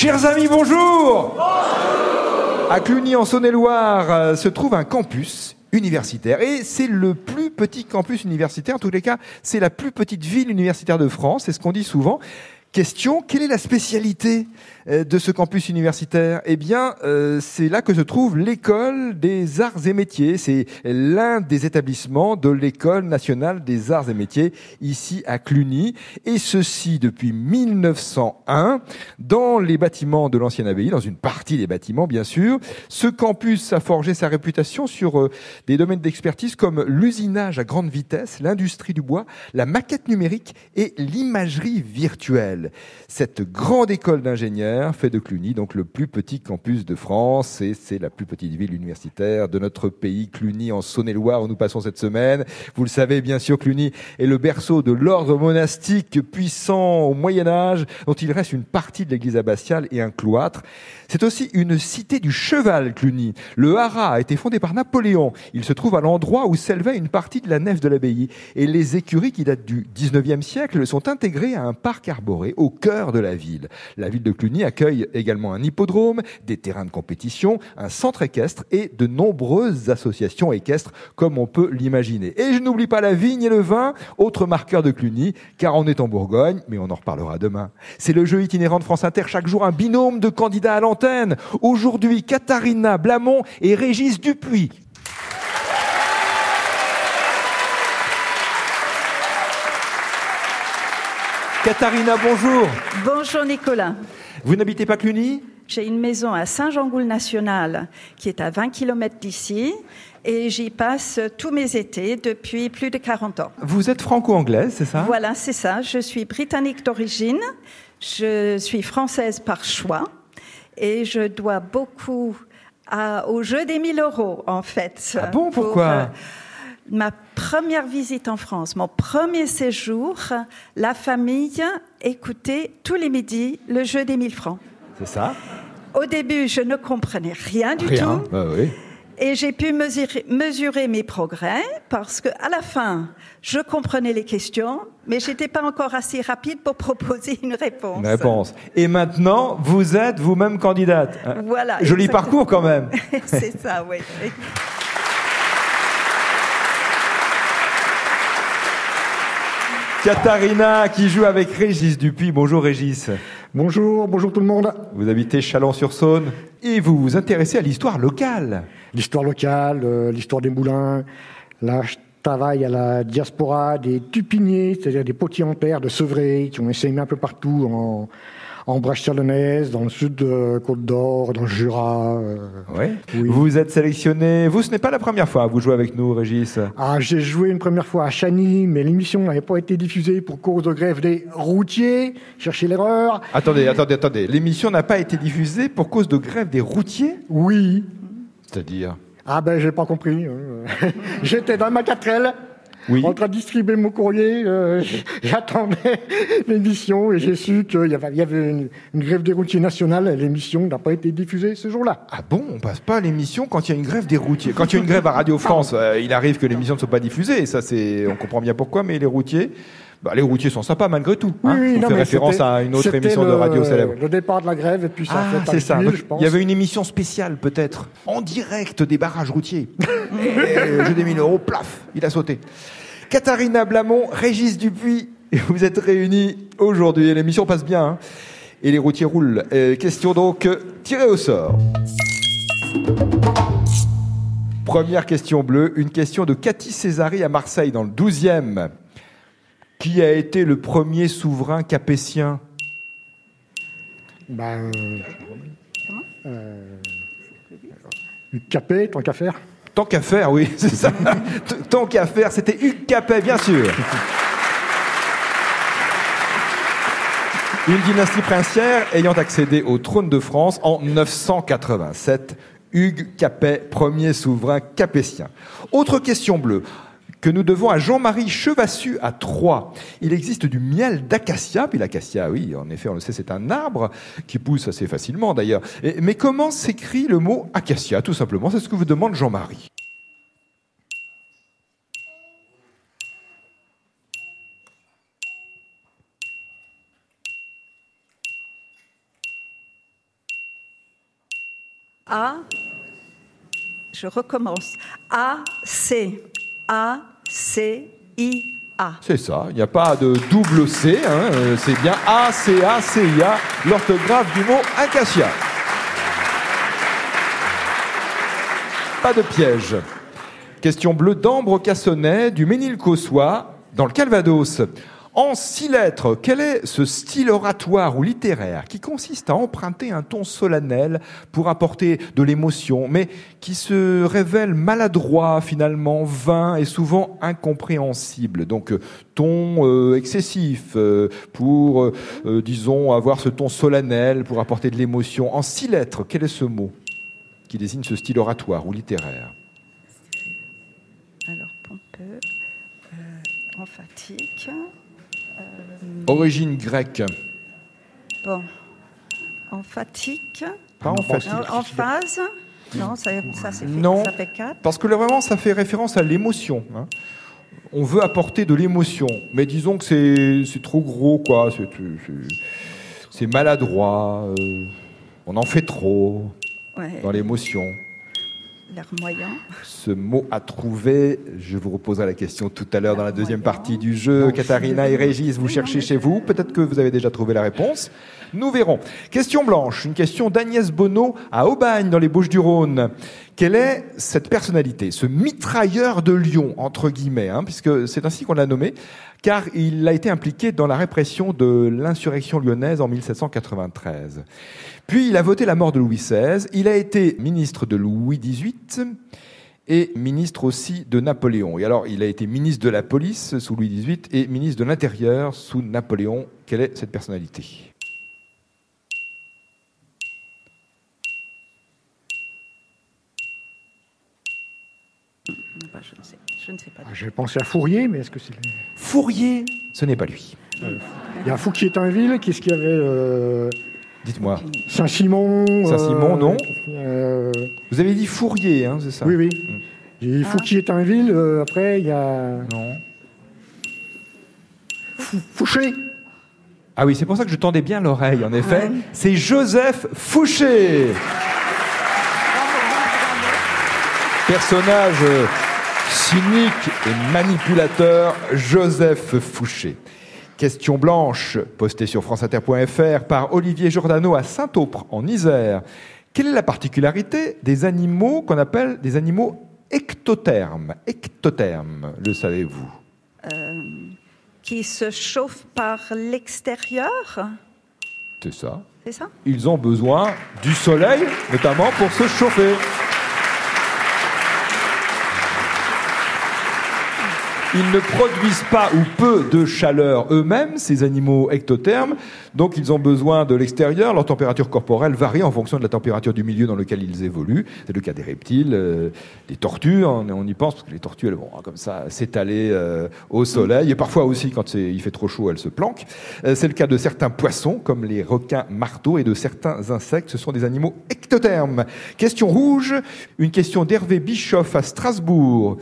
Chers amis, bonjour À Cluny, en Saône-et-Loire, euh, se trouve un campus universitaire. Et c'est le plus petit campus universitaire, en tous les cas, c'est la plus petite ville universitaire de France, c'est ce qu'on dit souvent. Question, quelle est la spécialité euh, de ce campus universitaire? Eh bien, euh, c'est là que se trouve l'école des arts et métiers. C'est l'un des établissements de l'école nationale des arts et métiers ici à Cluny. Et ceci depuis 1901 dans les bâtiments de l'ancienne abbaye, dans une partie des bâtiments bien sûr. Ce campus a forgé sa réputation sur euh, des domaines d'expertise comme l'usinage à grande vitesse, l'industrie du bois, la maquette numérique et l'imagerie virtuelle. Cette grande école d'ingénieurs fait de Cluny donc le plus petit campus de France et c'est la plus petite ville universitaire de notre pays, Cluny en Saône-et-Loire où nous passons cette semaine. Vous le savez bien sûr, Cluny est le berceau de l'ordre monastique puissant au Moyen Âge dont il reste une partie de l'église abbatiale et un cloître. C'est aussi une cité du cheval, Cluny. Le haras a été fondé par Napoléon. Il se trouve à l'endroit où s'élevait une partie de la nef de l'abbaye. Et les écuries qui datent du 19e siècle sont intégrées à un parc arboré au cœur de la ville. La ville de Cluny accueille également un hippodrome, des terrains de compétition, un centre équestre et de nombreuses associations équestres comme on peut l'imaginer. Et je n'oublie pas la vigne et le vin, autre marqueur de Cluny, car on est en Bourgogne, mais on en reparlera demain. C'est le jeu itinérant de France Inter, chaque jour un binôme de candidats à l'antenne Aujourd'hui, Katharina Blamont et Régis Dupuis. Katharina, bonjour. Bonjour Nicolas. Vous n'habitez pas Cluny? J'ai une maison à Saint-Jean-Goul National qui est à 20 km d'ici et j'y passe tous mes étés depuis plus de 40 ans. Vous êtes franco-anglaise, c'est ça? Voilà, c'est ça. Je suis britannique d'origine, je suis française par choix et je dois beaucoup au jeu des 1000 euros, en fait. Ah bon, pourquoi? euh, Ma première visite en France, mon premier séjour, la famille écoutait tous les midis le jeu des 1000 francs. C'est ça? Au début, je ne comprenais rien du tout. Bah oui. Et j'ai pu mesurer, mesurer, mes progrès parce qu'à la fin, je comprenais les questions, mais j'étais pas encore assez rapide pour proposer une réponse. Une réponse. Et maintenant, vous êtes vous-même candidate. Voilà. Joli parcours quand même. C'est ça, oui. Katharina qui joue avec Régis Dupuis. Bonjour Régis. Bonjour, bonjour tout le monde. Vous habitez Chalon-sur-Saône et vous vous intéressez à l'histoire locale. L'histoire locale, euh, l'histoire des moulins. Là, je travaille à la diaspora des tupiniers, c'est-à-dire des potiers en terre de Sevré qui ont essayé un peu partout en, en Brèche chalonnaise, dans le sud de Côte d'Or, dans le Jura. Euh, oui. Vous êtes sélectionné. Vous, ce n'est pas la première fois que vous jouez avec nous, Régis. Ah, j'ai joué une première fois à Chani, mais l'émission n'avait pas été diffusée pour cause de grève des routiers. Cherchez l'erreur. Attendez, attendez, attendez. L'émission n'a pas été diffusée pour cause de grève des routiers? Oui. C'est-à-dire? Ah ben, j'ai pas compris. J'étais dans ma quatrelle en train de distribuer mon courrier. Euh, j'attendais l'émission et j'ai su qu'il y avait, une, grève des routiers nationale. L'émission n'a pas été diffusée ce jour-là. Ah bon? On passe pas l'émission quand il y a une grève des routiers. Quand il y a une grève à Radio France, euh, il arrive que l'émission ne soit pas diffusée. Ça, c'est, on comprend bien pourquoi. Mais les routiers. Bah, les routiers sont sympas malgré tout. Hein. Oui, on fait référence à une autre émission de radio célèbre. Le départ de la grève et puis ça ah, c'est ça. je pense. Il y avait une émission spéciale peut-être en direct des barrages routiers. et, jeu des 1000 euros, plaf, il a sauté. Katharina Blamont, Régis Dupuis, vous êtes réunis aujourd'hui. L'émission passe bien. Hein. et les routiers roulent. question donc tirée au sort. Première question bleue, une question de Cathy Césari à Marseille dans le 12e. Qui a été le premier souverain capétien? Ben. Euh, Capet, tant qu'à faire. Tant qu'à faire, oui, c'est ça. Tant qu'à faire, c'était Hugues Capet, bien sûr. Une dynastie princière ayant accédé au trône de France en 987. Hugues Capet, premier souverain capétien. Autre question bleue que nous devons à Jean-Marie Chevassu à Troyes. Il existe du miel d'acacia, puis l'acacia, oui, en effet, on le sait, c'est un arbre qui pousse assez facilement d'ailleurs. Mais comment s'écrit le mot acacia, tout simplement? C'est ce que vous demande Jean-Marie. A. Je recommence. A, C. A, C, I, A. C'est ça, il n'y a pas de double C, hein, euh, c'est bien A, C, A, C, I, A, l'orthographe du mot acacia. Pas de piège. Question bleue d'Ambre Cassonnet du Ménilcossois dans le Calvados. En six lettres, quel est ce style oratoire ou littéraire qui consiste à emprunter un ton solennel pour apporter de l'émotion, mais qui se révèle maladroit finalement, vain et souvent incompréhensible? Donc euh, ton euh, excessif euh, pour, disons, avoir ce ton solennel pour apporter de l'émotion. En six lettres, quel est ce mot qui désigne ce style oratoire ou littéraire? Alors, pompeux, emphatique. Origine grecque. Bon. Emphatique. Pas emphatique. En, en phase. Non, ça, ça, c'est Non. ça fait quatre. Parce que là, vraiment, ça fait référence à l'émotion. hein. On veut apporter de l'émotion, mais disons que c'est c'est trop gros, quoi. C'est- c'est- C'est maladroit. euh, on en fait trop Ouais, dans l'émotion. Larmoyant. Ce mot à trouver, je vous reposerai la question tout à l'heure dans la deuxième partie du jeu. Katharina et Régis, vous cherchez chez vous. Peut-être que vous avez déjà trouvé la réponse. Nous verrons. Question blanche, une question d'Agnès Bonneau à Aubagne, dans les Bouches-du-Rhône. Quelle est cette personnalité, ce mitrailleur de Lyon, entre guillemets, hein, puisque c'est ainsi qu'on l'a nommé, car il a été impliqué dans la répression de l'insurrection lyonnaise en 1793. Puis il a voté la mort de Louis XVI, il a été ministre de Louis XVIII et ministre aussi de Napoléon. Et alors, il a été ministre de la police sous Louis XVIII et ministre de l'Intérieur sous Napoléon. Quelle est cette personnalité? Sais, je ne sais pas. Ah, J'ai pensé à Fourier, mais est-ce que c'est. Fourier Ce n'est pas lui. Il y a Fouquier-Tinville, qu'est-ce qu'il y avait euh, Dites-moi. Saint-Simon. Saint-Simon, non. euh, Vous avez dit Fourier, hein, c'est ça Oui, oui. J'ai dit Fouquier-Tinville, euh, après il y a Non. Fou- Fouché. Ah oui, c'est pour ça que je tendais bien l'oreille, en effet. Ouais. C'est Joseph Fouché. Personnage euh, cynique et manipulateur, Joseph Fouché. Question blanche, postée sur franceinter.fr par Olivier Giordano à Saint-Aupre, en Isère. Quelle est la particularité des animaux qu'on appelle des animaux ectothermes? Ectothermes, le savez-vous? Qui se chauffe par l'extérieur, C'est ça. c'est ça? Ils ont besoin du soleil, notamment pour se chauffer. Ils ne produisent pas ou peu de chaleur eux-mêmes, ces animaux ectothermes, donc ils ont besoin de l'extérieur. Leur température corporelle varie en fonction de la température du milieu dans lequel ils évoluent. C'est le cas des reptiles, euh, des tortues, on, on y pense, parce que les tortues, elles vont hein, comme ça s'étaler euh, au soleil, et parfois aussi, quand il fait trop chaud, elles se planquent. Euh, c'est le cas de certains poissons, comme les requins marteaux, et de certains insectes. Ce sont des animaux ectothermes. Question rouge, une question d'Hervé Bischoff à Strasbourg.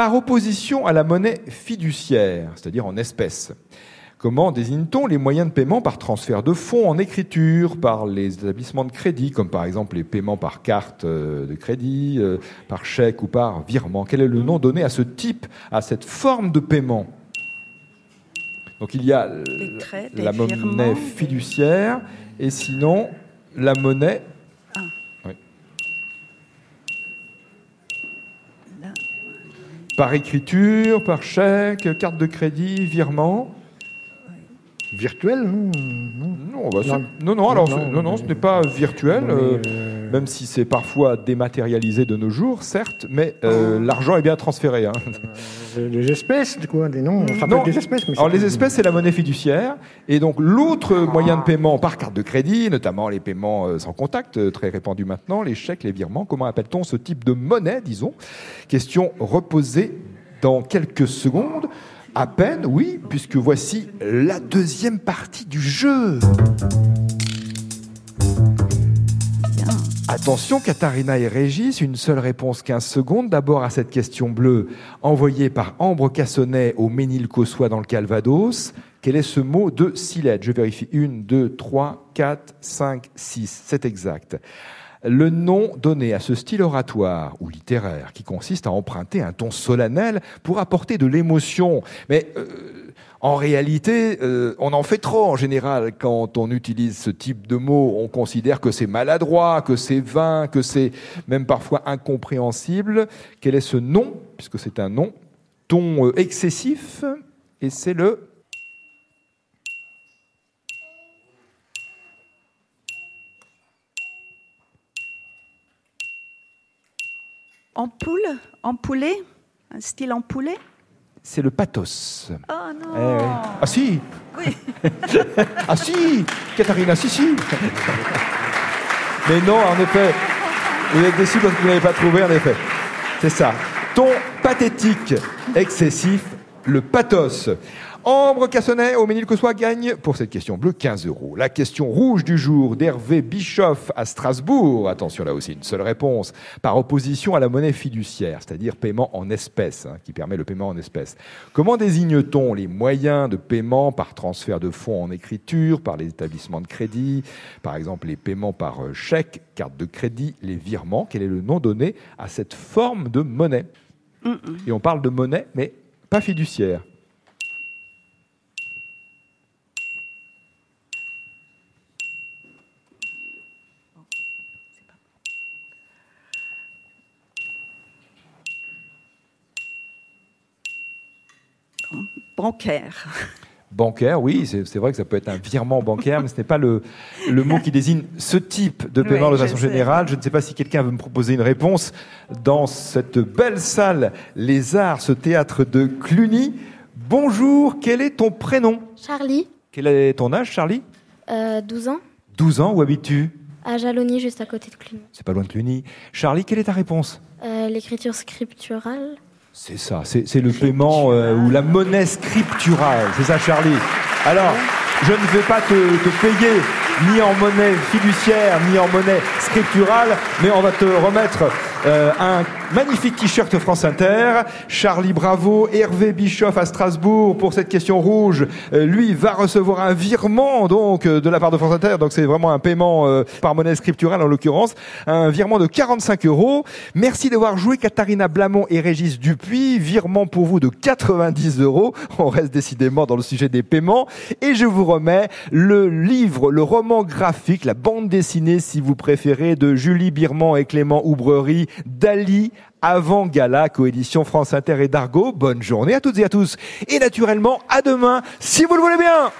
Par opposition à la monnaie fiduciaire, c'est-à-dire en espèces, comment désigne-t-on les moyens de paiement par transfert de fonds en écriture, par les établissements de crédit, comme par exemple les paiements par carte euh, de crédit, euh, par chèque ou par virement? Quel est le nom donné à ce type, à cette forme de paiement? Donc il y a traits, la monnaie virements, fiduciaire et sinon la monnaie par écriture, par chèque, carte de crédit, virement. Virtuel, non, non. Non, bah, c'est- Non. non, non, alors, Non, non, ce n'est pas virtuel, mais, euh, euh, même si c'est parfois dématérialisé de nos jours, certes, mais euh, Oh. l'argent est bien transféré. hein. euh, des espèces, quoi, des noms. Enfin, Non. des espèces, mais Alors les espèces, c'est la monnaie fiduciaire, et donc l'autre moyen de paiement par carte de crédit, notamment les paiements euh, sans contact, euh, très répandus maintenant, les chèques, les virements, comment appelle-t-on ce type de monnaie, disons? Question reposée dans quelques secondes. À peine, oui, puisque voici la deuxième partie du jeu. Attention, Katharina et Régis, une seule réponse 15 secondes. D'abord à cette question bleue envoyée par Ambre Cassonnet au Ménilcossois dans le Calvados. Quel est ce mot de six Je vérifie. Une, deux, trois, quatre, cinq, six. C'est exact. le nom donné à ce style oratoire ou littéraire qui consiste à emprunter un ton solennel pour apporter de l'émotion. Mais euh, en réalité, euh, on en fait trop en général quand on utilise ce type de mots. On considère que c'est maladroit, que c'est vain, que c'est même parfois incompréhensible. Quel est ce nom, puisque c'est un nom, ton euh, excessif, et c'est le Ampoule Ampoulet Un style ampoulé? C'est le pathos. Oh non Eh. Ah si Oui. Ah si Katharina, si si Mais non, en effet, vous êtes déçus parce que vous n'avez pas trouvé, en effet. C'est ça. Ton pathétique excessif, le pathos. Ambre Cassonnet, au Ménil-que-Soit, gagne pour cette question bleue 15 euros. La question rouge du jour d'Hervé Bischoff à Strasbourg. Attention là aussi, une seule réponse. Par opposition à la monnaie fiduciaire, c'est-à-dire paiement en espèces, hein, qui permet le paiement en espèces. Comment désigne-t-on les moyens de paiement par transfert de fonds en écriture, par les établissements de crédit, par exemple les paiements par euh, chèque, carte de crédit, les virements? Quel est le nom donné à cette forme de monnaie? Et on parle de monnaie, mais pas fiduciaire. Bancaire. Bancaire, oui, c'est vrai que ça peut être un virement bancaire, mais ce n'est pas le, le mot qui désigne ce type de paiement Oui, de façon générale. Je ne sais pas si quelqu'un veut me proposer une réponse dans cette belle salle Les Arts, ce théâtre de Cluny. Bonjour, quel est ton prénom? Charlie, Quel est ton âge, Charlie? Euh, 12 ans, 12 ans, où habites-tu? À Jalony, juste à côté de Cluny. C'est pas loin de Cluny. Charlie, quelle est ta réponse? Euh, L'écriture scripturale, C'est ça, c'est le paiement euh, ou la monnaie scripturale. C'est ça, Charlie. Alors, je ne vais pas te, te payer ni en monnaie fiduciaire, ni en monnaie scripturale, mais on va te remettre euh, un magnifique t-shirt France Inter. Charlie Bravo, Hervé Bischoff à Strasbourg pour cette question rouge. Euh, lui va recevoir un virement donc euh, de la part de France Inter. Donc c'est vraiment un paiement euh, par monnaie scripturale en l'occurrence, un virement de 45 euros. Merci d'avoir joué Katharina Blamont et Régis Dupuis. Virement pour vous de 90 euros. On reste décidément dans le sujet des paiements. Et je vous remets le livre, le roman graphique, la bande dessinée si vous préférez de Julie Birman et Clément Oubrerie, Dali avant Gala, coédition France Inter et Dargo. Bonne journée à toutes et à tous. Et naturellement, à demain, si vous le voulez bien.